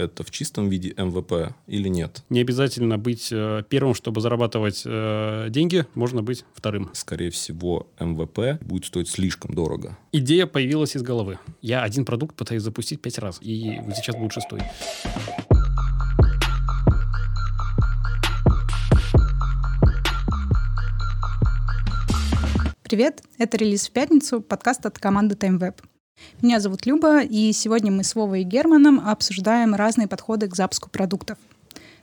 это в чистом виде MVP или нет? Не обязательно быть э, первым, чтобы зарабатывать э, деньги, можно быть вторым. Скорее всего, MVP будет стоить слишком дорого. Идея появилась из головы. Я один продукт пытаюсь запустить пять раз, и сейчас будет шестой. Привет, это «Релиз в пятницу», подкаст от команды Timeweb. Меня зовут Люба, и сегодня мы с Вовой и Германом обсуждаем разные подходы к запуску продуктов.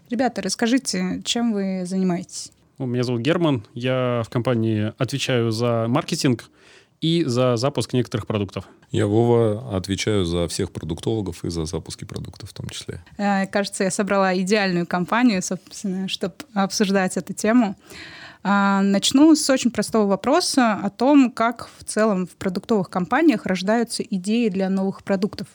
Ребята, расскажите, чем вы занимаетесь? Меня зовут Герман, я в компании отвечаю за маркетинг и за запуск некоторых продуктов. Я, Вова, отвечаю за всех продуктологов и за запуски продуктов в том числе. Э, кажется, я собрала идеальную компанию, собственно, чтобы обсуждать эту тему. А, начну с очень простого вопроса о том, как в целом в продуктовых компаниях рождаются идеи для новых продуктов.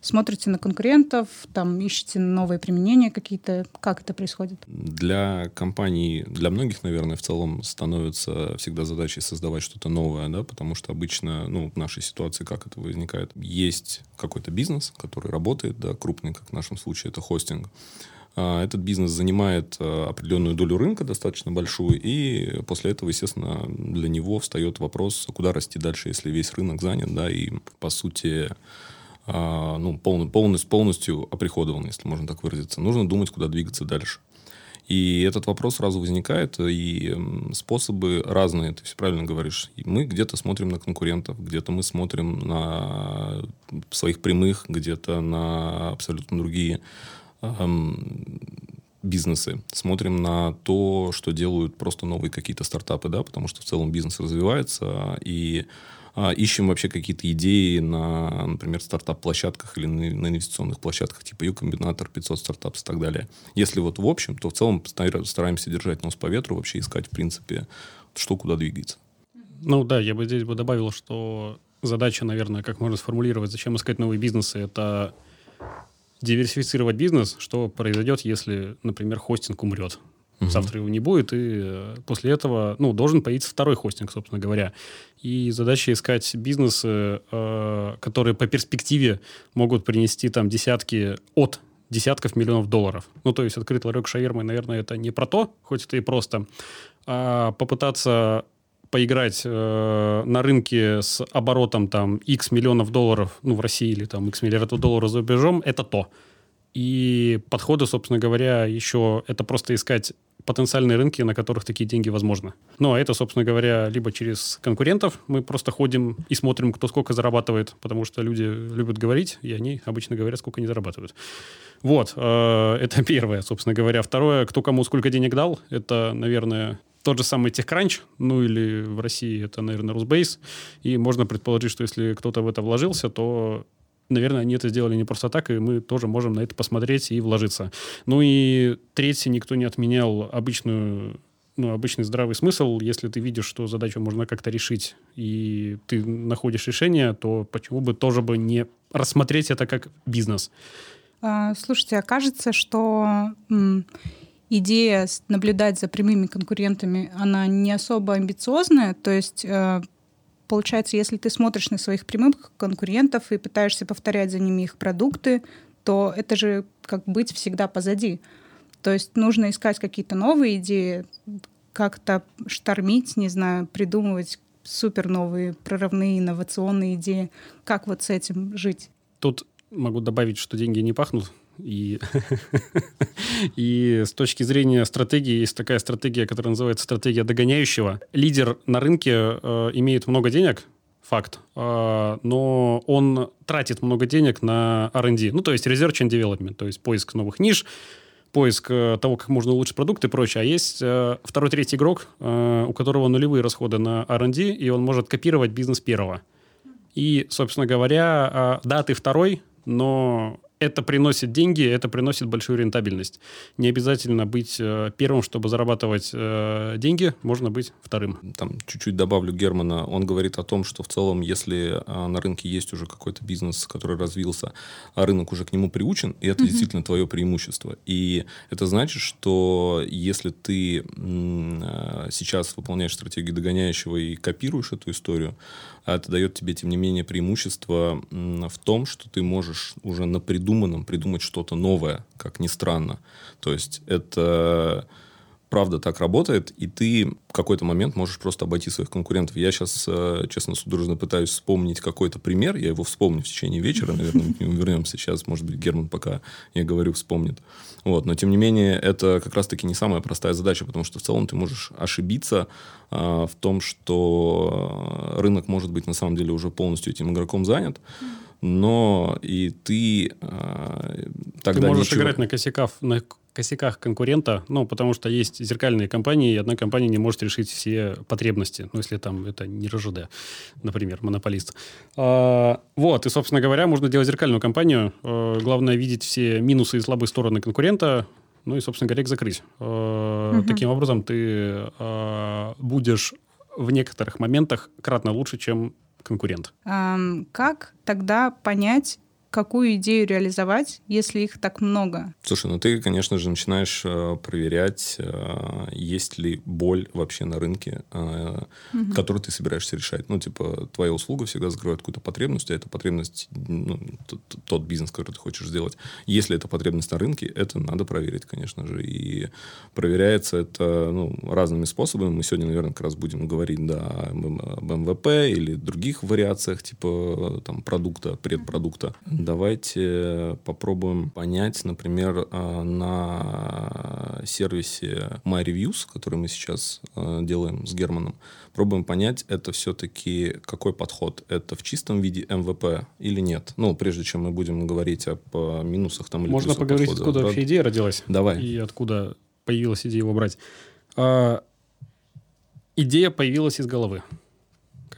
Смотрите на конкурентов, там ищете новые применения какие-то. Как это происходит? Для компаний, для многих, наверное, в целом становится всегда задачей создавать что-то новое, да, потому что обычно, ну, в нашей ситуации как это возникает? Есть какой-то бизнес, который работает, да, крупный, как в нашем случае это хостинг. А, этот бизнес занимает а, определенную долю рынка, достаточно большую, и после этого, естественно, для него встает вопрос, куда расти дальше, если весь рынок занят, да, и, по сути, а, ну, полностью, полностью, полностью оприходован, если можно так выразиться. Нужно думать, куда двигаться дальше. И этот вопрос сразу возникает, и способы разные, ты все правильно говоришь. Мы где-то смотрим на конкурентов, где-то мы смотрим на своих прямых, где-то на абсолютно другие бизнесы, смотрим на то, что делают просто новые какие-то стартапы, да, потому что в целом бизнес развивается, и а, ищем вообще какие-то идеи на, например, стартап-площадках или на, инвестиционных площадках типа Юкомбинатор, 500 стартапс и так далее. Если вот в общем, то в целом стараемся держать нос по ветру, вообще искать, в принципе, что куда двигается. Ну да, я бы здесь бы добавил, что задача, наверное, как можно сформулировать, зачем искать новые бизнесы, это диверсифицировать бизнес, что произойдет, если, например, хостинг умрет. Угу. Завтра его не будет, и э, после этого ну, должен появиться второй хостинг, собственно говоря. И задача искать бизнесы, э, которые по перспективе могут принести там десятки от десятков миллионов долларов. Ну, то есть открыть ларек шавермы, наверное, это не про то, хоть это и просто, а попытаться поиграть э, на рынке с оборотом там X миллионов долларов, ну, в России или там X миллиардов долларов за рубежом, это то. И подходы, собственно говоря, еще это просто искать потенциальные рынки, на которых такие деньги возможны. А это, собственно говоря, либо через конкурентов. Мы просто ходим и смотрим, кто сколько зарабатывает, потому что люди любят говорить, и они обычно говорят, сколько они зарабатывают. Вот, э, это первое, собственно говоря. Второе, кто кому сколько денег дал, это, наверное, тот же самый TechCrunch, ну или в России это, наверное, Rusbase. И можно предположить, что если кто-то в это вложился, то наверное, они это сделали не просто так, и мы тоже можем на это посмотреть и вложиться. Ну и третье, никто не отменял обычную ну, обычный здравый смысл, если ты видишь, что задачу можно как-то решить, и ты находишь решение, то почему бы тоже бы не рассмотреть это как бизнес? А, слушайте, окажется, что идея наблюдать за прямыми конкурентами, она не особо амбициозная. То есть, э, получается, если ты смотришь на своих прямых конкурентов и пытаешься повторять за ними их продукты, то это же как быть всегда позади. То есть нужно искать какие-то новые идеи, как-то штормить, не знаю, придумывать супер новые прорывные инновационные идеи. Как вот с этим жить? Тут могу добавить, что деньги не пахнут. И, и с точки зрения стратегии, есть такая стратегия, которая называется стратегия догоняющего. Лидер на рынке э, имеет много денег, факт, э, но он тратит много денег на R&D, ну, то есть research and development, то есть поиск новых ниш, поиск э, того, как можно улучшить продукт и прочее. А есть э, второй, третий игрок, э, у которого нулевые расходы на R&D, и он может копировать бизнес первого. И, собственно говоря, э, да, ты второй, но это приносит деньги, это приносит большую рентабельность. Не обязательно быть э, первым, чтобы зарабатывать э, деньги, можно быть вторым. Там чуть-чуть добавлю Германа. Он говорит о том, что в целом, если э, на рынке есть уже какой-то бизнес, который развился, а рынок уже к нему приучен, и это угу. действительно твое преимущество. И это значит, что если ты сейчас выполняешь стратегию догоняющего и копируешь эту историю, это дает тебе, тем не менее, преимущество в том, что ты можешь уже напридумать придуманном придумать что-то новое, как ни странно. То есть это правда так работает, и ты в какой-то момент можешь просто обойти своих конкурентов. Я сейчас, э, честно, судорожно пытаюсь вспомнить какой-то пример, я его вспомню в течение вечера, наверное, мы к нему вернемся сейчас, может быть, Герман пока я говорю, вспомнит. Вот, но тем не менее, это как раз-таки не самая простая задача, потому что в целом ты можешь ошибиться а, в том, что рынок может быть на самом деле уже полностью этим игроком занят, но и ты а, тогда Ты можешь ничего... играть на косяках, на косяках конкурента, ну, потому что есть зеркальные компании, и одна компания не может решить все потребности, ну, если там это не РЖД, например, монополист. А, вот, и, собственно говоря, можно делать зеркальную компанию. А, главное видеть все минусы и слабые стороны конкурента, ну и, собственно говоря, их закрыть. А, угу. Таким образом, ты а, будешь в некоторых моментах кратно лучше, чем конкурент. Как тогда понять, какую идею реализовать, если их так много? Слушай, ну ты, конечно же, начинаешь э, проверять, э, есть ли боль вообще на рынке, э, угу. которую ты собираешься решать. Ну, типа, твоя услуга всегда закрывает какую-то потребность, а эта потребность, ну, тот, тот бизнес, который ты хочешь сделать. Если это потребность на рынке, это надо проверить, конечно же. И проверяется это ну, разными способами. Мы сегодня, наверное, как раз будем говорить да, об МВП или других вариациях, типа там, продукта, предпродукта Давайте попробуем понять, например, а, на сервисе MyReviews, который мы сейчас а, делаем с Германом, пробуем понять, это все-таки какой подход. Это в чистом виде MVP или нет? Ну, прежде чем мы будем говорить об минусах там или Можно поговорить, подхода. откуда вообще идея родилась? Давай. И откуда появилась идея его брать. А, идея появилась из головы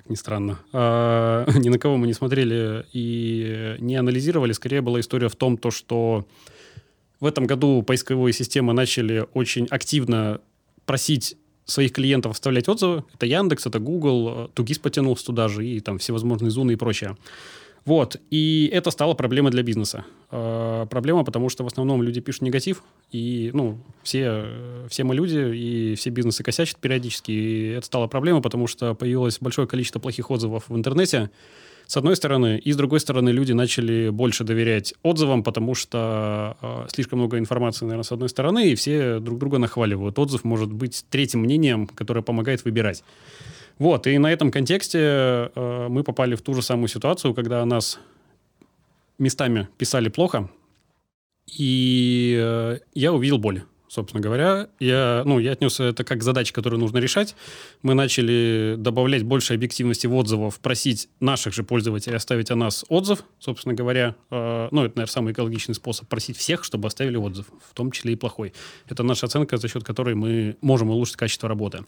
как ни странно. А, ни на кого мы не смотрели и не анализировали. Скорее была история в том, то, что в этом году поисковые системы начали очень активно просить своих клиентов оставлять отзывы. Это Яндекс, это Google, Тугис потянулся туда же, и там всевозможные зоны и прочее. Вот. И это стало проблемой для бизнеса. Э, проблема, потому что в основном люди пишут негатив, и, ну, все, все мы люди, и все бизнесы косячат периодически, и это стало проблемой, потому что появилось большое количество плохих отзывов в интернете, с одной стороны, и с другой стороны, люди начали больше доверять отзывам, потому что э, слишком много информации, наверное, с одной стороны, и все друг друга нахваливают. Отзыв может быть третьим мнением, которое помогает выбирать. Вот, и на этом контексте э, мы попали в ту же самую ситуацию, когда нас местами писали плохо, и э, я увидел боль, собственно говоря. Я, ну, я отнес это как задачу, которую нужно решать. Мы начали добавлять больше объективности в отзывов, просить наших же пользователей оставить о нас отзыв, собственно говоря. Э, ну, это, наверное, самый экологичный способ просить всех, чтобы оставили отзыв, в том числе и плохой. Это наша оценка, за счет которой мы можем улучшить качество работы.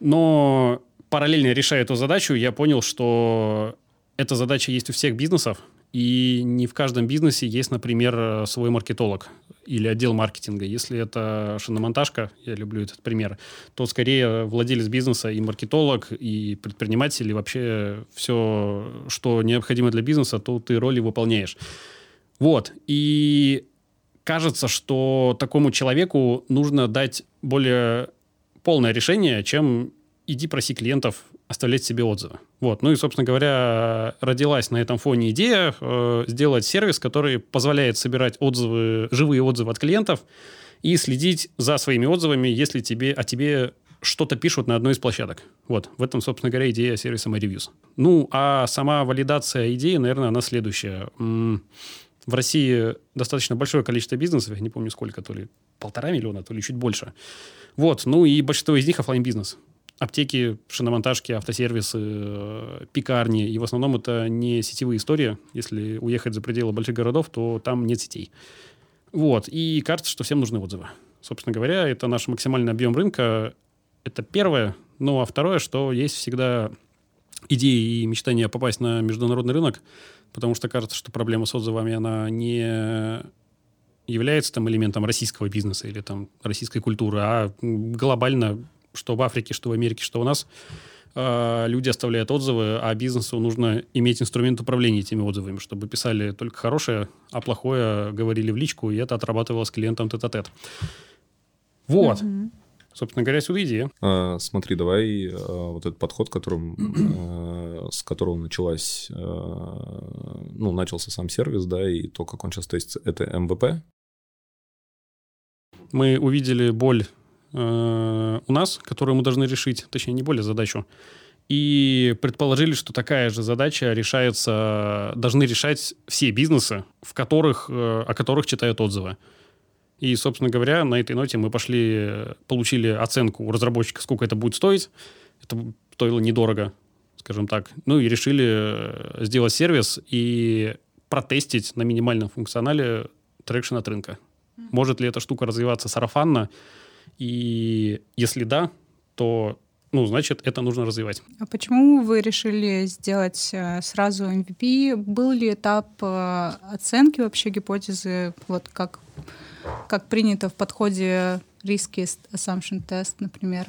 Но параллельно решая эту задачу, я понял, что эта задача есть у всех бизнесов, и не в каждом бизнесе есть, например, свой маркетолог или отдел маркетинга. Если это шиномонтажка, я люблю этот пример, то скорее владелец бизнеса и маркетолог, и предприниматель, и вообще все, что необходимо для бизнеса, то ты роли выполняешь. Вот. И кажется, что такому человеку нужно дать более полное решение, чем иди проси клиентов оставлять себе отзывы. Вот. Ну и, собственно говоря, родилась на этом фоне идея э, сделать сервис, который позволяет собирать отзывы, живые отзывы от клиентов и следить за своими отзывами, если тебе, о тебе что-то пишут на одной из площадок. Вот. В этом, собственно говоря, идея сервиса MyReviews. Ну, а сама валидация идеи, наверное, она следующая. В России достаточно большое количество бизнесов, я не помню сколько, то ли полтора миллиона, то ли чуть больше. Вот. Ну и большинство из них офлайн бизнес аптеки, шиномонтажки, автосервисы, э, пекарни. И в основном это не сетевые истории. Если уехать за пределы больших городов, то там нет сетей. Вот. И кажется, что всем нужны отзывы. Собственно говоря, это наш максимальный объем рынка. Это первое. Ну, а второе, что есть всегда идеи и мечтания попасть на международный рынок, потому что кажется, что проблема с отзывами, она не является там элементом российского бизнеса или там российской культуры, а глобально что в Африке, что в Америке, что у нас, э, люди оставляют отзывы, а бизнесу нужно иметь инструмент управления этими отзывами, чтобы писали только хорошее, а плохое говорили в личку, и это отрабатывалось клиентом тет-а-тет. Вот. Собственно говоря, сюда идея. А, смотри, давай а, вот этот подход, которым, а, с которого началась, а, ну, начался сам сервис, да, и то, как он сейчас тестится, это МВП. Мы увидели боль э, у нас, которую мы должны решить, точнее, не боль, а задачу. И предположили, что такая же задача решается, должны решать все бизнесы, в которых, э, о которых читают отзывы. И, собственно говоря, на этой ноте мы пошли, получили оценку у разработчика, сколько это будет стоить. Это стоило недорого, скажем так. Ну и решили э, сделать сервис и протестить на минимальном функционале traction от рынка. Может ли эта штука развиваться сарафанно? И если да, то ну, значит, это нужно развивать. А почему вы решили сделать э, сразу MVP? Был ли этап э, оценки вообще гипотезы, вот как, как принято в подходе риски assumption тест, например?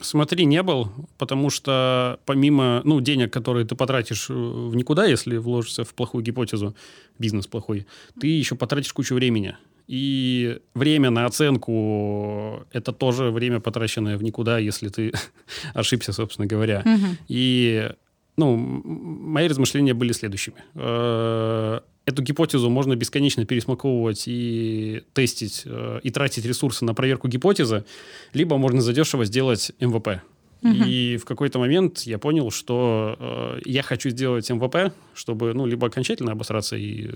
Смотри, не был, потому что помимо ну, денег, которые ты потратишь э, в никуда, если вложишься в плохую гипотезу, бизнес плохой, ты еще потратишь кучу времени. И время на оценку – это тоже время, потраченное в никуда, если ты ошибся, собственно говоря. Угу. И ну, мои размышления были следующими. Э, эту гипотезу можно бесконечно пересмаковывать и тестить, э, и тратить ресурсы на проверку гипотезы, либо можно задешево сделать MVP. И в какой-то момент я понял, что э, я хочу сделать MVP, чтобы, ну, либо окончательно обосраться и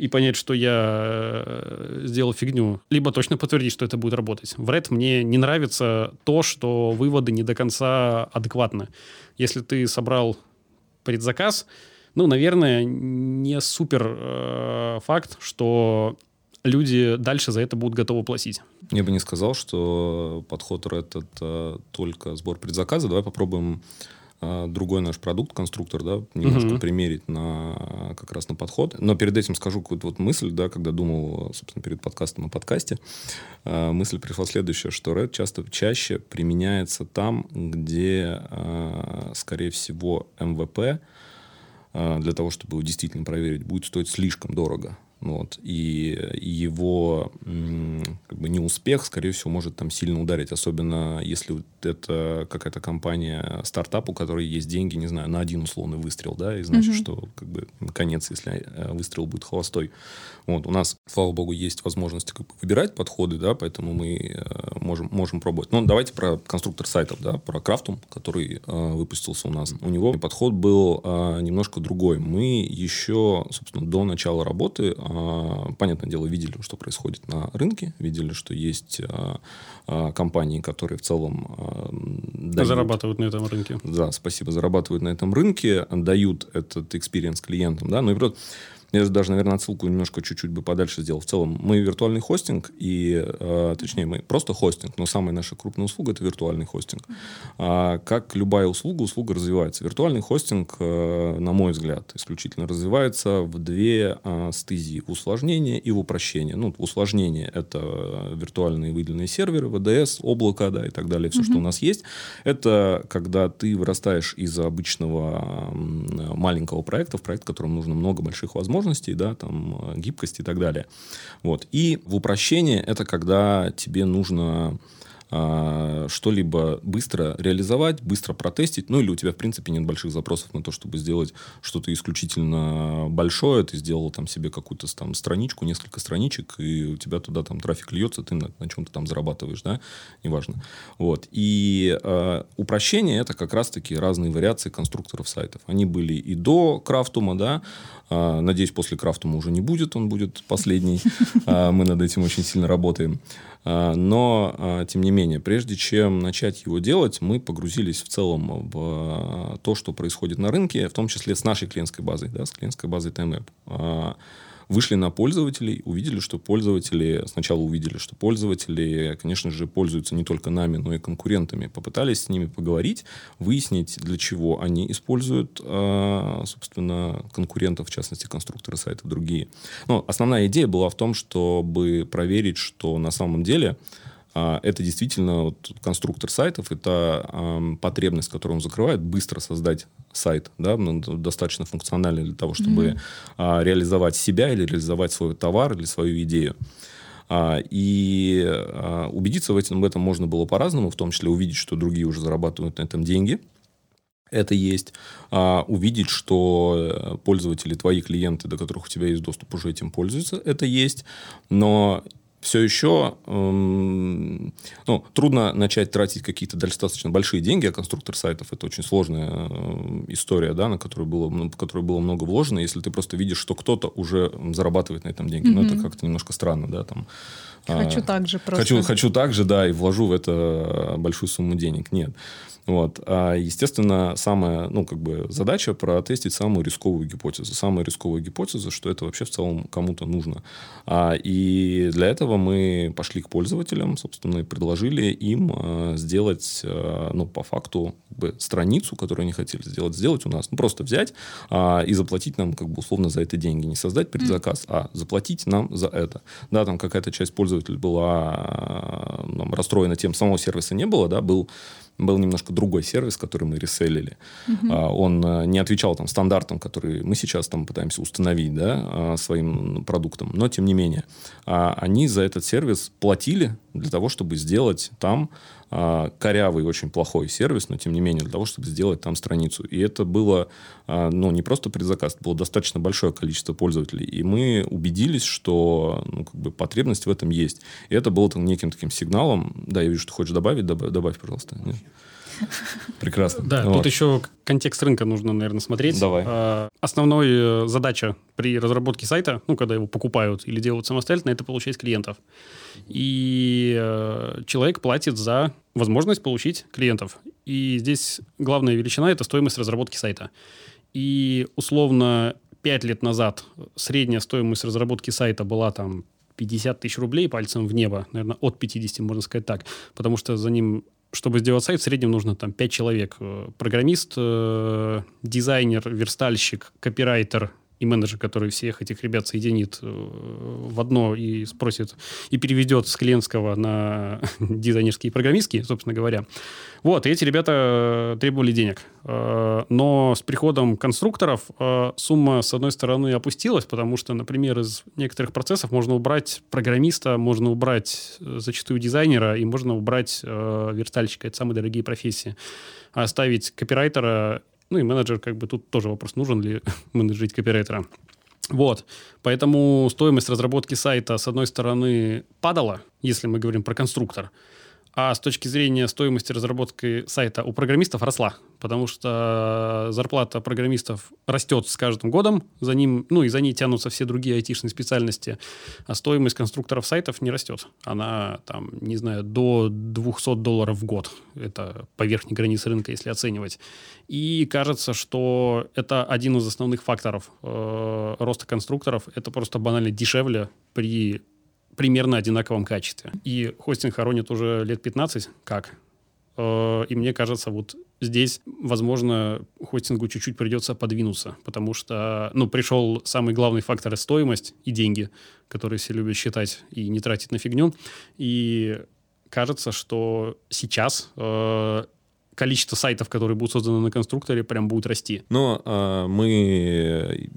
и понять, что я э, сделал фигню, либо точно подтвердить, что это будет работать. В RAT мне не нравится то, что выводы не до конца адекватны. Если ты собрал предзаказ, ну, наверное, не супер э, факт, что люди дальше за это будут готовы платить. Я бы не сказал, что подход Red — это только сбор предзаказа. Давай попробуем другой наш продукт, конструктор, да, немножко угу. примерить на как раз на подход. Но перед этим скажу какую-то вот мысль, да, когда думал, собственно, перед подкастом о подкасте, э, мысль пришла следующая, что Red часто чаще применяется там, где, скорее всего, MVP э, для того, чтобы его действительно проверить, будет стоить слишком дорого. Вот. И его как бы, неуспех, скорее всего, может там сильно ударить. Особенно если это какая-то компания, стартап, у которой есть деньги, не знаю, на один условный выстрел, да, и значит, mm-hmm. что как бы конец, если э, выстрел будет холостой. Вот. У нас, слава богу, есть возможность как бы, выбирать подходы, да, поэтому мы э, можем, можем пробовать. Но давайте про конструктор сайтов, да, про Craftum, который э, выпустился у нас. У него подход был э, немножко другой. Мы еще, собственно, до начала работы понятное дело, видели, что происходит на рынке, видели, что есть а, а, компании, которые в целом дают, зарабатывают на этом рынке. Да, спасибо, зарабатывают на этом рынке, дают этот experience клиентам, да, ну и просто я даже, наверное, отсылку немножко чуть-чуть бы подальше сделал. В целом, мы виртуальный хостинг, и, э, точнее, мы просто хостинг, но самая наша крупная услуга – это виртуальный хостинг. А, как любая услуга, услуга развивается. Виртуальный хостинг, э, на мой взгляд, исключительно развивается в две э, стези – в усложнение и в упрощение. Ну, усложнение – это виртуальные выделенные серверы, VDS, облако, да, и так далее, все, mm-hmm. что у нас есть. Это когда ты вырастаешь из обычного маленького проекта в проект, в котором нужно много больших возможностей, возможностей, да, там, э, гибкости и так далее. Вот. И в упрощение это когда тебе нужно а, что-либо быстро реализовать, быстро протестить, ну или у тебя, в принципе, нет больших запросов на то, чтобы сделать что-то исключительно большое, ты сделал там себе какую-то там страничку, несколько страничек, и у тебя туда там трафик льется, ты на, на чем-то там зарабатываешь, да, неважно. Вот. И э, упрощение это как раз-таки разные вариации конструкторов сайтов. Они были и до Крафтума, да, э, надеюсь, после Крафтума уже не будет, он будет последний, э, мы над этим очень сильно работаем. А, но, а, тем не менее, прежде чем начать его делать, мы погрузились в целом в а, то, что происходит на рынке, в том числе с нашей клиентской базой, да, с клиентской базой TMAP вышли на пользователей, увидели, что пользователи, сначала увидели, что пользователи, конечно же, пользуются не только нами, но и конкурентами, попытались с ними поговорить, выяснить, для чего они используют, а, собственно, конкурентов, в частности, конструкторы сайтов, другие. Но основная идея была в том, чтобы проверить, что на самом деле это действительно вот, конструктор сайтов, это э, потребность, которую он закрывает, быстро создать сайт, да, ну, достаточно функциональный для того, чтобы mm-hmm. э, реализовать себя или реализовать свой товар или свою идею. А, и а, убедиться в этом, в этом можно было по-разному, в том числе увидеть, что другие уже зарабатывают на этом деньги. Это есть. А, увидеть, что э, пользователи, твои клиенты, до которых у тебя есть доступ, уже этим пользуются. Это есть. Но все еще эм, ну, трудно начать тратить какие-то достаточно большие деньги, а конструктор сайтов это очень сложная э, история, да, на которую было, на которую было много вложено, если ты просто видишь, что кто-то уже зарабатывает на этом деньги. Mm-hmm. Ну, это как-то немножко странно, да, там. Хочу а, так же просто. Хочу, хочу так же, да, и вложу в это большую сумму денег. Нет. Вот. А, естественно, самая, ну, как бы задача протестить самую рисковую гипотезу. Самая рисковая гипотеза, что это вообще в целом кому-то нужно. А, и для этого мы пошли к пользователям, собственно, и предложили им а, сделать, а, ну, по факту, как бы, страницу, которую они хотели сделать, сделать у нас. Ну, просто взять а, и заплатить нам, как бы, условно, за это деньги. Не создать предзаказ, а заплатить нам за это. Да, там какая-то часть пользователей была а, там, расстроена тем, самого сервиса не было, да, был был немножко другой сервис, который мы реселили. Угу. Он э, не отвечал там стандартам, которые мы сейчас там пытаемся установить да, а, своим продуктом, но тем не менее. А, они за этот сервис платили для того, чтобы сделать там а, корявый, очень плохой сервис, но тем не менее для того, чтобы сделать там страницу. И это было а, ну, не просто предзаказ, было достаточно большое количество пользователей. И мы убедились, что ну, как бы потребность в этом есть. И это было там, неким таким сигналом. Да, я вижу, что хочешь добавить, добавь, добавь пожалуйста. Нет? Прекрасно. Да, вот. тут еще контекст рынка нужно, наверное, смотреть. Давай. А, основной э, задача при разработке сайта, ну, когда его покупают или делают самостоятельно, это получать клиентов. И э, человек платит за возможность получить клиентов. И здесь главная величина – это стоимость разработки сайта. И условно 5 лет назад средняя стоимость разработки сайта была там 50 тысяч рублей пальцем в небо, наверное, от 50, можно сказать так, потому что за ним чтобы сделать сайт, в среднем нужно там 5 человек. Э, программист, э, дизайнер, верстальщик, копирайтер, и менеджер, который всех этих ребят соединит э, в одно и спросит, и переведет с клиентского на дизайнерские и программистские, собственно говоря. Вот, и эти ребята требовали денег. Э, но с приходом конструкторов э, сумма, с одной стороны, опустилась, потому что, например, из некоторых процессов можно убрать программиста, можно убрать зачастую дизайнера, и можно убрать верстальщика. Это самые дорогие профессии. А оставить копирайтера ну и менеджер, как бы тут тоже вопрос, нужен ли менеджерить копирайтера. Вот. Поэтому стоимость разработки сайта, с одной стороны, падала, если мы говорим про конструктор, а с точки зрения стоимости разработки сайта у программистов росла, потому что зарплата программистов растет с каждым годом, за ним, ну и за ней тянутся все другие айтишные специальности, а стоимость конструкторов сайтов не растет. Она там, не знаю, до 200 долларов в год. Это по верхней границе рынка, если оценивать. И кажется, что это один из основных факторов э, роста конструкторов. Это просто банально дешевле при примерно одинаковом качестве. И хостинг хоронит уже лет 15 как. Э, и мне кажется, вот здесь, возможно, хостингу чуть-чуть придется подвинуться, потому что, ну, пришел самый главный фактор — стоимость и деньги, которые все любят считать и не тратить на фигню. И кажется, что сейчас э, количество сайтов, которые будут созданы на конструкторе, прям будет расти. Но э, мы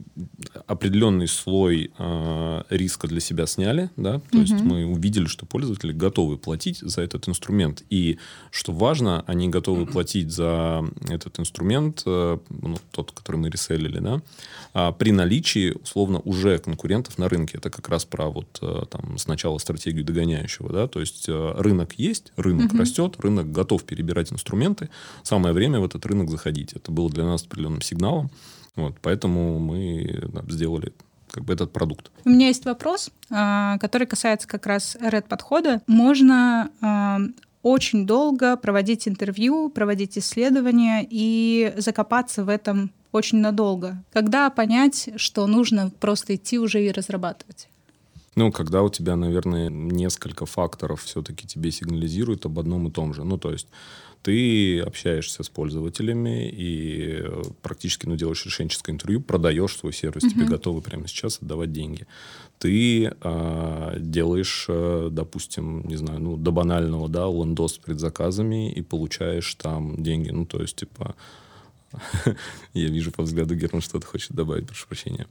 определенный слой э, риска для себя сняли, да, то угу. есть мы увидели, что пользователи готовы платить за этот инструмент. И что важно, они готовы платить за этот инструмент, э, ну, тот, который мы реселили, да, э, при наличии, условно, уже конкурентов на рынке. Это как раз про вот э, там сначала стратегию догоняющего, да, то есть э, рынок есть, рынок угу. растет, рынок готов перебирать инструменты, самое время в этот рынок заходить. Это было для нас определенным сигналом. Вот, поэтому мы да, сделали как бы этот продукт. У меня есть вопрос, а, который касается как раз red подхода. Можно а, очень долго проводить интервью, проводить исследования и закопаться в этом очень надолго. Когда понять, что нужно просто идти уже и разрабатывать? Ну, когда у тебя, наверное, несколько факторов все-таки тебе сигнализируют об одном и том же. Ну, то есть ты общаешься с пользователями и э, практически ну, делаешь решенческое интервью, продаешь свой сервис, mm-hmm. тебе готовы прямо сейчас отдавать деньги. Ты э, делаешь, э, допустим, не знаю, ну, до банального, да, лендос с предзаказами и получаешь там деньги. Ну, то есть, типа, Я вижу по взгляду Герман что-то хочет добавить, прошу прощения.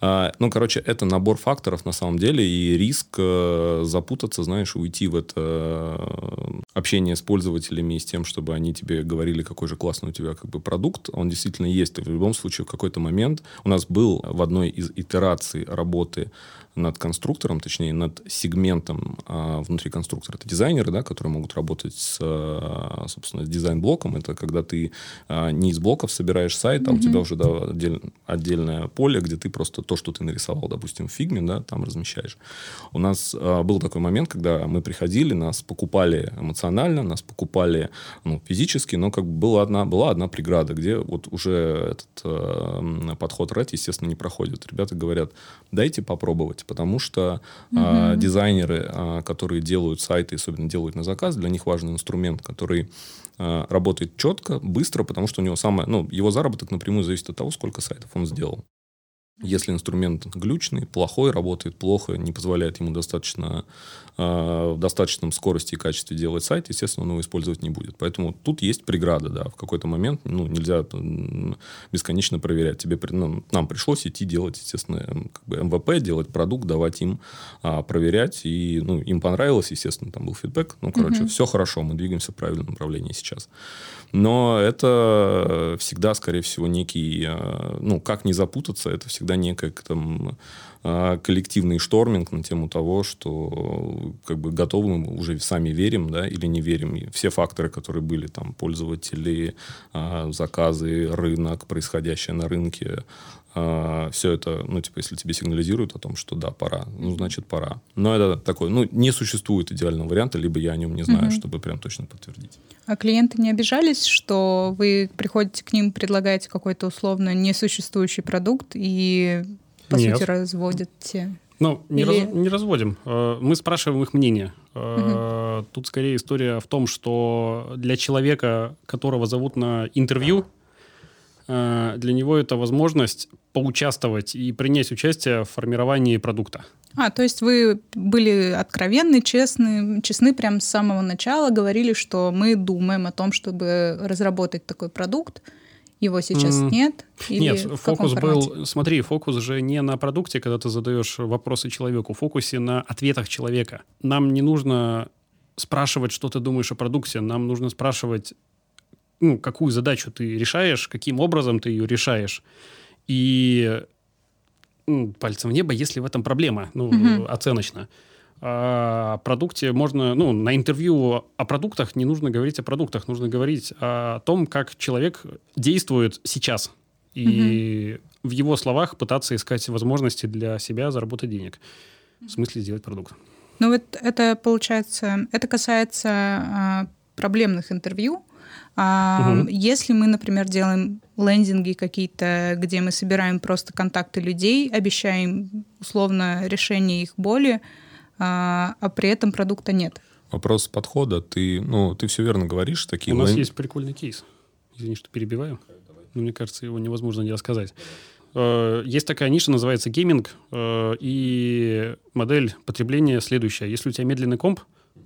А, ну, короче, это набор факторов на самом деле, и риск э, запутаться, знаешь, уйти в это э, общение с пользователями и с тем, чтобы они тебе говорили, какой же классный у тебя как бы продукт, он действительно есть. И в любом случае в какой-то момент у нас был в одной из итераций работы над конструктором, точнее, над сегментом а, внутри конструктора. Это дизайнеры, да, которые могут работать с, а, собственно, с дизайн-блоком. Это когда ты а, не из блоков собираешь сайт, а mm-hmm. у тебя уже да, отдель, отдельное поле, где ты просто то, что ты нарисовал, допустим, в фигме, да, там размещаешь. У нас а, был такой момент, когда мы приходили, нас покупали эмоционально, нас покупали ну, физически, но как бы была одна, была одна преграда, где вот уже этот э, подход RED, естественно, не проходит. Ребята говорят, дайте попробовать делать, потому что угу. а, дизайнеры, а, которые делают сайты, особенно делают на заказ, для них важный инструмент, который а, работает четко, быстро, потому что у него самое, ну, его заработок напрямую зависит от того, сколько сайтов он сделал. Если инструмент глючный, плохой, работает плохо, не позволяет ему достаточно, э, в достаточном скорости и качестве делать сайт, естественно, он его использовать не будет. Поэтому тут есть преграда, да, в какой-то момент ну, нельзя бесконечно проверять. Тебе, ну, нам пришлось идти делать, естественно, как бы МВП, делать продукт, давать им а, проверять, и ну, им понравилось, естественно, там был фидбэк. Ну, короче, угу. все хорошо, мы двигаемся в правильном направлении сейчас. Но это всегда, скорее всего, некий, э, ну, как не запутаться, это всегда некий там, э, коллективный шторминг на тему того, что как бы готовы мы уже сами верим, да, или не верим. И все факторы, которые были, там, пользователи, э, заказы, рынок, происходящее на рынке, а, все это, ну, типа, если тебе сигнализируют о том, что да, пора, ну, значит, пора. Но это такой, ну, не существует идеального варианта, либо я о нем не знаю, угу. чтобы прям точно подтвердить. А клиенты не обижались, что вы приходите к ним, предлагаете какой-то условно несуществующий продукт и, по Нет. сути, разводите? Ну, не, Или... раз, не разводим. Э, мы спрашиваем их мнение. Угу. Тут скорее история в том, что для человека, которого зовут на интервью, э, для него это возможность поучаствовать и принять участие в формировании продукта. А, то есть вы были откровенны, честны, честны прямо с самого начала, говорили, что мы думаем о том, чтобы разработать такой продукт, его сейчас mm. нет? Или нет, фокус был, смотри, фокус же не на продукте, когда ты задаешь вопросы человеку, фокусе на ответах человека. Нам не нужно спрашивать, что ты думаешь о продукте, нам нужно спрашивать, ну, какую задачу ты решаешь, каким образом ты ее решаешь. И пальцем в небо, если в этом проблема, ну, угу. оценочно. А о продукте можно, ну, на интервью о продуктах не нужно говорить о продуктах, нужно говорить о том, как человек действует сейчас. И угу. в его словах пытаться искать возможности для себя заработать денег. В смысле сделать продукт. Ну вот это получается, это касается а, проблемных интервью, а, угу. Если мы, например, делаем лендинги какие-то, где мы собираем просто контакты людей, обещаем условно решение их боли, а, а при этом продукта нет. Вопрос подхода. Ты, ну, ты все верно говоришь. Такие У нас есть прикольный кейс. Извини, что перебиваю. Но мне кажется, его невозможно не рассказать. Э, есть такая ниша, называется гейминг, э, и модель потребления следующая. Если у тебя медленный комп,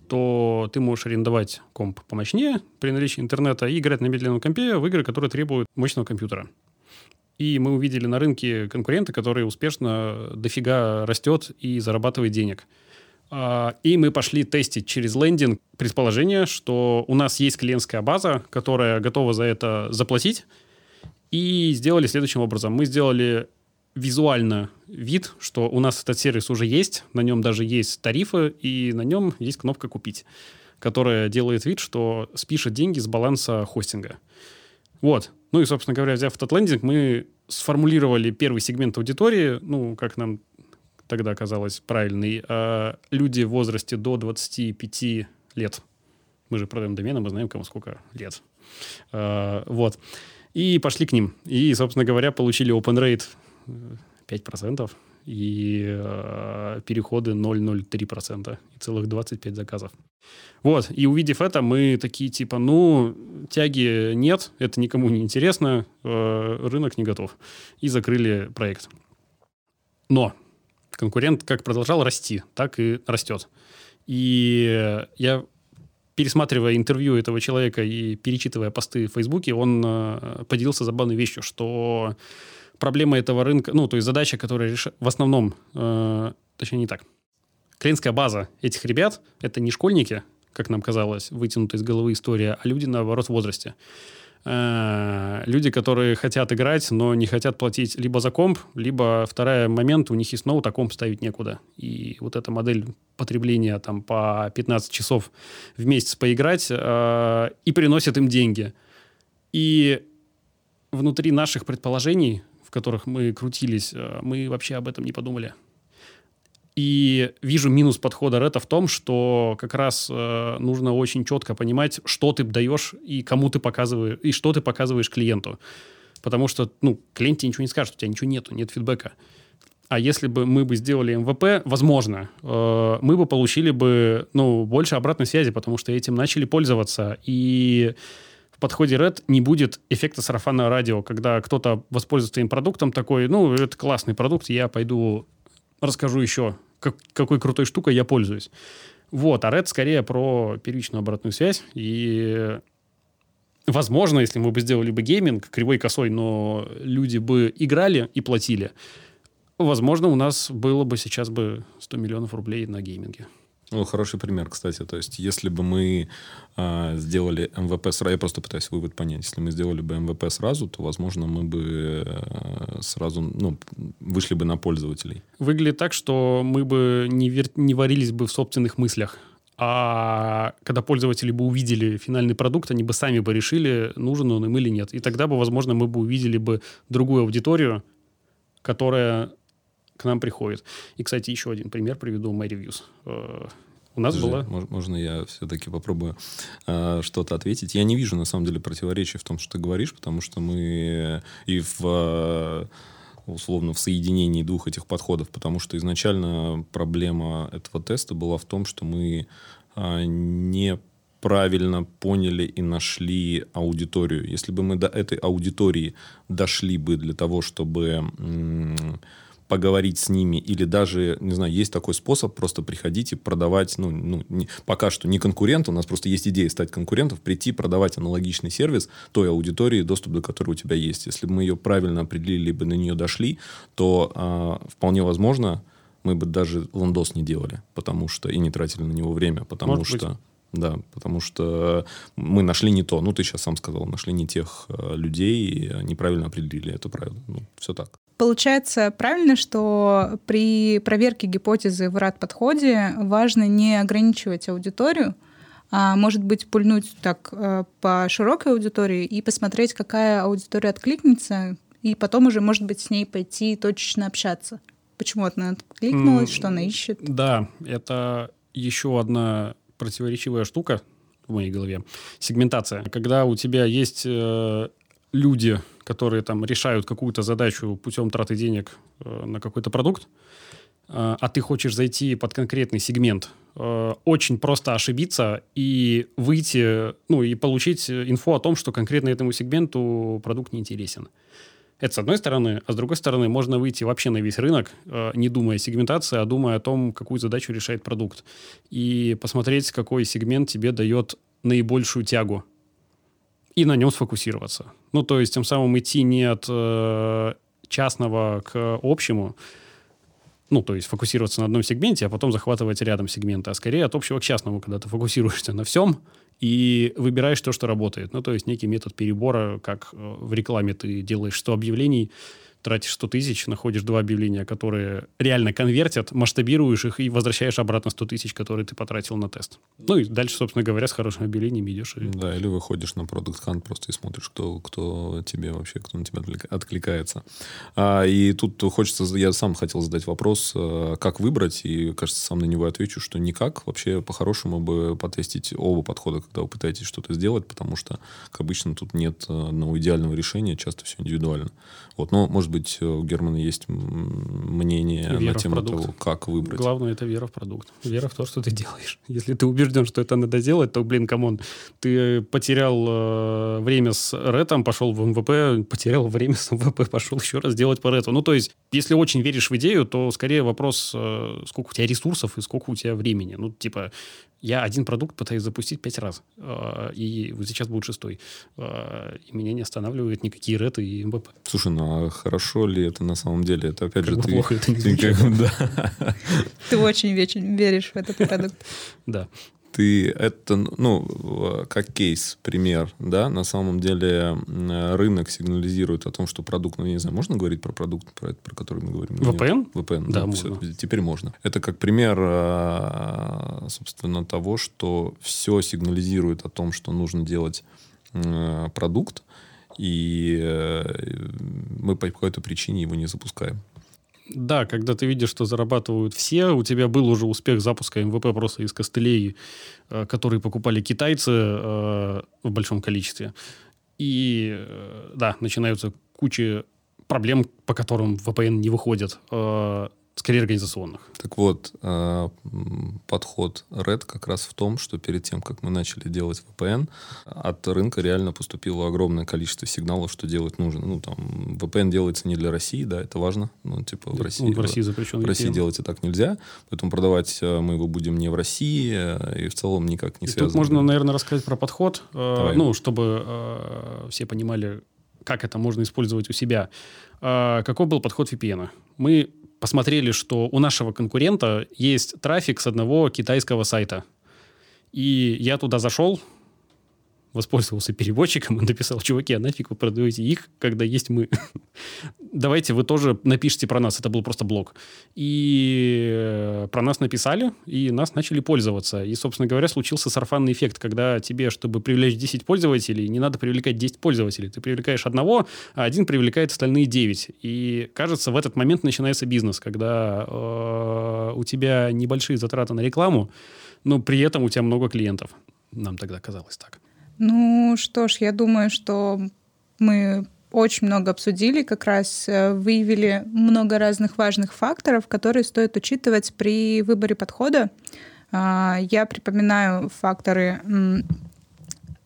то ты можешь арендовать комп помощнее при наличии интернета и играть на медленном компе в игры, которые требуют мощного компьютера. И мы увидели на рынке конкурента, который успешно дофига растет и зарабатывает денег. А, и мы пошли тестить через лендинг предположение, что у нас есть клиентская база, которая готова за это заплатить. И сделали следующим образом. Мы сделали визуально вид, что у нас этот сервис уже есть, на нем даже есть тарифы, и на нем есть кнопка «Купить», которая делает вид, что спишет деньги с баланса хостинга. Вот. Ну и, собственно говоря, взяв этот лендинг, мы сформулировали первый сегмент аудитории, ну, как нам тогда казалось правильный, э, люди в возрасте до 25 лет. Мы же продаем домены, мы знаем, кому сколько лет. Э, вот. И пошли к ним. И, собственно говоря, получили open rate 5%, и э, переходы 0,03%, и целых 25 заказов. Вот, и увидев это, мы такие типа, ну, тяги нет, это никому не интересно, э, рынок не готов. И закрыли проект. Но конкурент как продолжал расти, так и растет. И я пересматривая интервью этого человека и перечитывая посты в Фейсбуке, он э, поделился забавной вещью, что проблема этого рынка, ну, то есть задача, которая решает, в основном, э, точнее, не так. Клиентская база этих ребят — это не школьники, как нам казалось, вытянутая из головы история, а люди, наоборот, в возрасте. Э, люди, которые хотят играть, но не хотят платить либо за комп, либо второй момент, у них есть ноут, а комп ставить некуда. И вот эта модель потребления там по 15 часов в месяц поиграть э, и приносит им деньги. И внутри наших предположений, в которых мы крутились, э, мы вообще об этом не подумали. И вижу минус подхода Рэта в том, что как раз э, нужно очень четко понимать, что ты даешь и кому ты показываешь, и что ты показываешь клиенту. Потому что, ну, клиент тебе ничего не скажет, у тебя ничего нету, нет фидбэка. А если бы мы бы сделали МВП, возможно, э, мы бы получили бы, ну, больше обратной связи, потому что этим начали пользоваться. И в подходе Red не будет эффекта сарафанного радио, когда кто-то воспользуется твоим продуктом, такой, ну, это классный продукт, я пойду расскажу еще как, какой крутой штукой я пользуюсь. Вот, а RAT скорее про первичную обратную связь. И возможно, если мы бы сделали бы гейминг кривой косой, но люди бы играли и платили, возможно, у нас было бы сейчас бы 100 миллионов рублей на гейминге. Ну, хороший пример, кстати. То есть, если бы мы э, сделали MVP сразу, я просто пытаюсь вывод понять, если мы сделали бы MVP сразу, то, возможно, мы бы э, сразу ну, вышли бы на пользователей. Выглядит так, что мы бы не, вер... не варились бы в собственных мыслях. А когда пользователи бы увидели финальный продукт, они бы сами бы решили, нужен он им или нет. И тогда бы, возможно, мы бы увидели бы другую аудиторию, которая к нам приходит. И, кстати, еще один пример приведу, MyReviews. Э, у нас Подожди, была... Можно я все-таки попробую э, что-то ответить? Я не вижу, на самом деле, противоречия в том, что ты говоришь, потому что мы и в э, условно в соединении двух этих подходов, потому что изначально проблема этого теста была в том, что мы э, не правильно поняли и нашли аудиторию. Если бы мы до этой аудитории дошли бы для того, чтобы поговорить с ними, или даже, не знаю, есть такой способ просто приходить и продавать, ну, ну не, пока что не конкурент, у нас просто есть идея стать конкурентом, прийти продавать аналогичный сервис той аудитории, доступ до которой у тебя есть. Если бы мы ее правильно определили, либо на нее дошли, то э, вполне возможно, мы бы даже ландос не делали, потому что и не тратили на него время, потому Может что... Быть. Да, потому что мы нашли не то. Ну, ты сейчас сам сказал, нашли не тех э, людей, неправильно определили. Это правильно. Ну, все так. Получается правильно, что при проверке гипотезы в рад-подходе важно не ограничивать аудиторию, а может быть пульнуть так э, по широкой аудитории и посмотреть, какая аудитория откликнется, и потом уже, может быть, с ней пойти точечно общаться. Почему она откликнулась, mm, что она ищет? Да, это еще одна противоречивая штука в моей голове. Сегментация. Когда у тебя есть э, люди, которые там решают какую-то задачу путем траты денег э, на какой-то продукт, э, а ты хочешь зайти под конкретный сегмент, э, очень просто ошибиться и выйти, ну, и получить инфу о том, что конкретно этому сегменту продукт не интересен. Это с одной стороны, а с другой стороны можно выйти вообще на весь рынок, не думая о сегментации, а думая о том, какую задачу решает продукт. И посмотреть, какой сегмент тебе дает наибольшую тягу и на нем сфокусироваться. Ну, то есть тем самым идти не от э, частного к общему, ну, то есть фокусироваться на одном сегменте, а потом захватывать рядом сегменты, а скорее от общего к частному, когда ты фокусируешься на всем и выбираешь то, что работает. Ну, то есть некий метод перебора, как э, в рекламе ты делаешь 100 объявлений, тратишь 100 тысяч, находишь два объявления, которые реально конвертят, масштабируешь их и возвращаешь обратно 100 тысяч, которые ты потратил на тест. Ну и дальше, собственно говоря, с хорошим объявлением идешь. И... Да, или выходишь на Product Hunt просто и смотришь, кто, кто тебе вообще, кто на тебя откликается. А, и тут хочется, я сам хотел задать вопрос, э, как выбрать, и, кажется, сам на него отвечу, что никак. Вообще, по-хорошему бы потестить оба подхода, когда вы пытаетесь что-то сделать, потому что, как обычно, тут нет одного идеального решения, часто все индивидуально. Вот, но, может быть, быть, у Германа есть мнение на тему того, как выбрать. Главное, это вера в продукт. Вера в то, что ты делаешь. Если ты убежден, что это надо делать, то, блин, come on, ты потерял э, время с RAT ом, пошел в MVP, потерял время с MVP, пошел еще раз делать по RAT у. Ну, то есть, если очень веришь в идею, то скорее вопрос, э, сколько у тебя ресурсов и сколько у тебя времени. Ну, типа, я один продукт пытаюсь запустить пять раз, э, и вот сейчас будет шестой. Э, и меня не останавливают никакие реты и МВП. Слушай, ну а хорошо ли это на самом деле? Это опять Как же ты... плохо это не ты звучит. как- да. Ты очень веришь в этот продукт. Да. ты это, ну, как кейс, пример, да, на самом деле рынок сигнализирует о том, что продукт, ну, я не знаю, можно говорить про продукт, про, это, про который мы говорим? нет? VPN? VPN, Да, да, можно. всё, теперь можно. Это как пример, э, собственно, того, что все сигнализирует о том, что нужно делать продукт, и э, мы по какой-то причине его не запускаем. Да, когда ты видишь, что зарабатывают все, у тебя был уже успех запуска МВП просто из костылей, э, которые покупали китайцы э, в большом количестве. И да, начинаются куча проблем, по которым VPN не выходит, скорее организационных. Так вот, э, подход Red как раз в том, что перед тем, как мы начали делать VPN, от рынка реально поступило огромное количество сигналов, что делать нужно. Ну, там, VPN делается не для России, да, это важно. Ну, типа в России, Он в России запрещен. в России VPN. делать и так нельзя, поэтому продавать э, мы его будем не в России э, и в целом никак не И связано. Тут можно, наверное, рассказать про подход, Давай. ну, чтобы все понимали, как это можно использовать у себя. Какой был подход VPN? Мы посмотрели, что у нашего конкурента есть трафик с одного китайского сайта. И я туда зашел, воспользовался переводчиком и написал, чуваки, а нафиг вы продаете их, когда есть мы? Давайте вы тоже напишите про нас. Это был просто блог. И э, про нас написали, и нас начали пользоваться. И, собственно говоря, случился сарафанный эффект, когда тебе, чтобы привлечь 10 пользователей, не надо привлекать 10 пользователей. Ты привлекаешь одного, а один привлекает остальные 9. И, кажется, в этот момент начинается бизнес, когда э, у тебя небольшие затраты на рекламу, но при этом у тебя много клиентов. Нам тогда казалось так. Ну что ж, я думаю, что мы очень много обсудили, как раз э, выявили много разных важных факторов, которые стоит учитывать при выборе подхода. А, Я припоминаю факторы.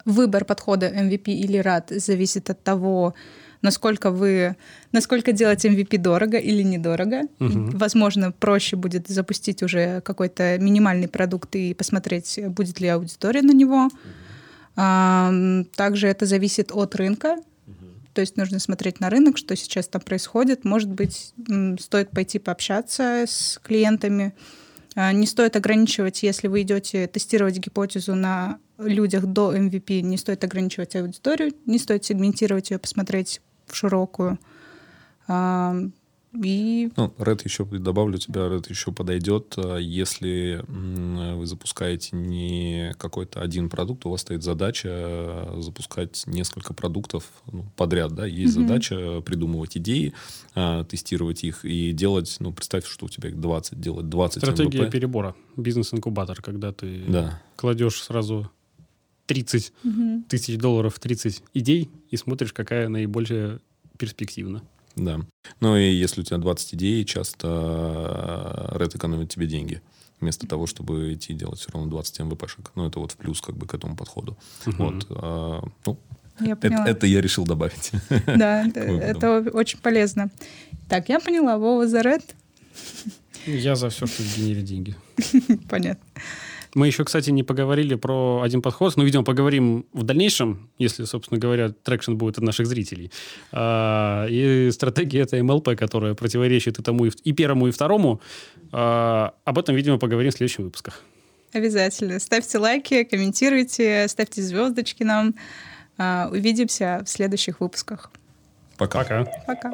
Выбор подхода MVP или RAD зависит от того, насколько вы, насколько делать MVP дорого или недорого. Мгм. Возможно, проще будет запустить уже какой-то минимальный продукт и посмотреть, будет ли аудитория на него. Ам, Также это зависит от рынка. То есть нужно смотреть на рынок, что сейчас там происходит. Может быть, стоит пойти пообщаться с клиентами. А, Не стоит ограничивать, если вы идете тестировать гипотезу на людях до MVP, не стоит ограничивать аудиторию, не стоит сегментировать ее, посмотреть в широкую. И Ну, Red еще, добавлю тебя, Red еще подойдет, а, если вы запускаете не какой-то один продукт, у вас стоит задача э, запускать несколько продуктов ну, подряд, да, есть Мгм. задача придумывать идеи, а, тестировать их и делать, ну, представь, что у тебя их 20, делать 20 Стратегия MVP. перебора. Бизнес-инкубатор, когда ты Да. кладешь сразу 30 Мгм. тысяч долларов, 30 идей и смотришь, какая наиболее перспективна. Да. Ну и если у тебя 20 идей, часто э, Red экономит тебе деньги. Вместо того, чтобы идти делать все равно 20 МВПшек. Ну, это вот в плюс как бы к этому подходу. Мгм. Вот. а, ну, Я это, поняла. это я решил добавить. Да, это, это очень полезно. Так, я поняла, Вова за RAT. Я за все, что генерит деньги. Понятно. Мы еще, кстати, не поговорили про один подход, но, видимо, поговорим в дальнейшем, если, собственно говоря, traction будет от наших зрителей. А, И стратегия это MLP, которая противоречит и тому, и первому, и второму. А, Об этом, видимо, поговорим в следующих выпусках. Обязательно. Ставьте лайки, комментируйте, ставьте звездочки нам. А, Увидимся в следующих выпусках. Пока. Пока. Пока.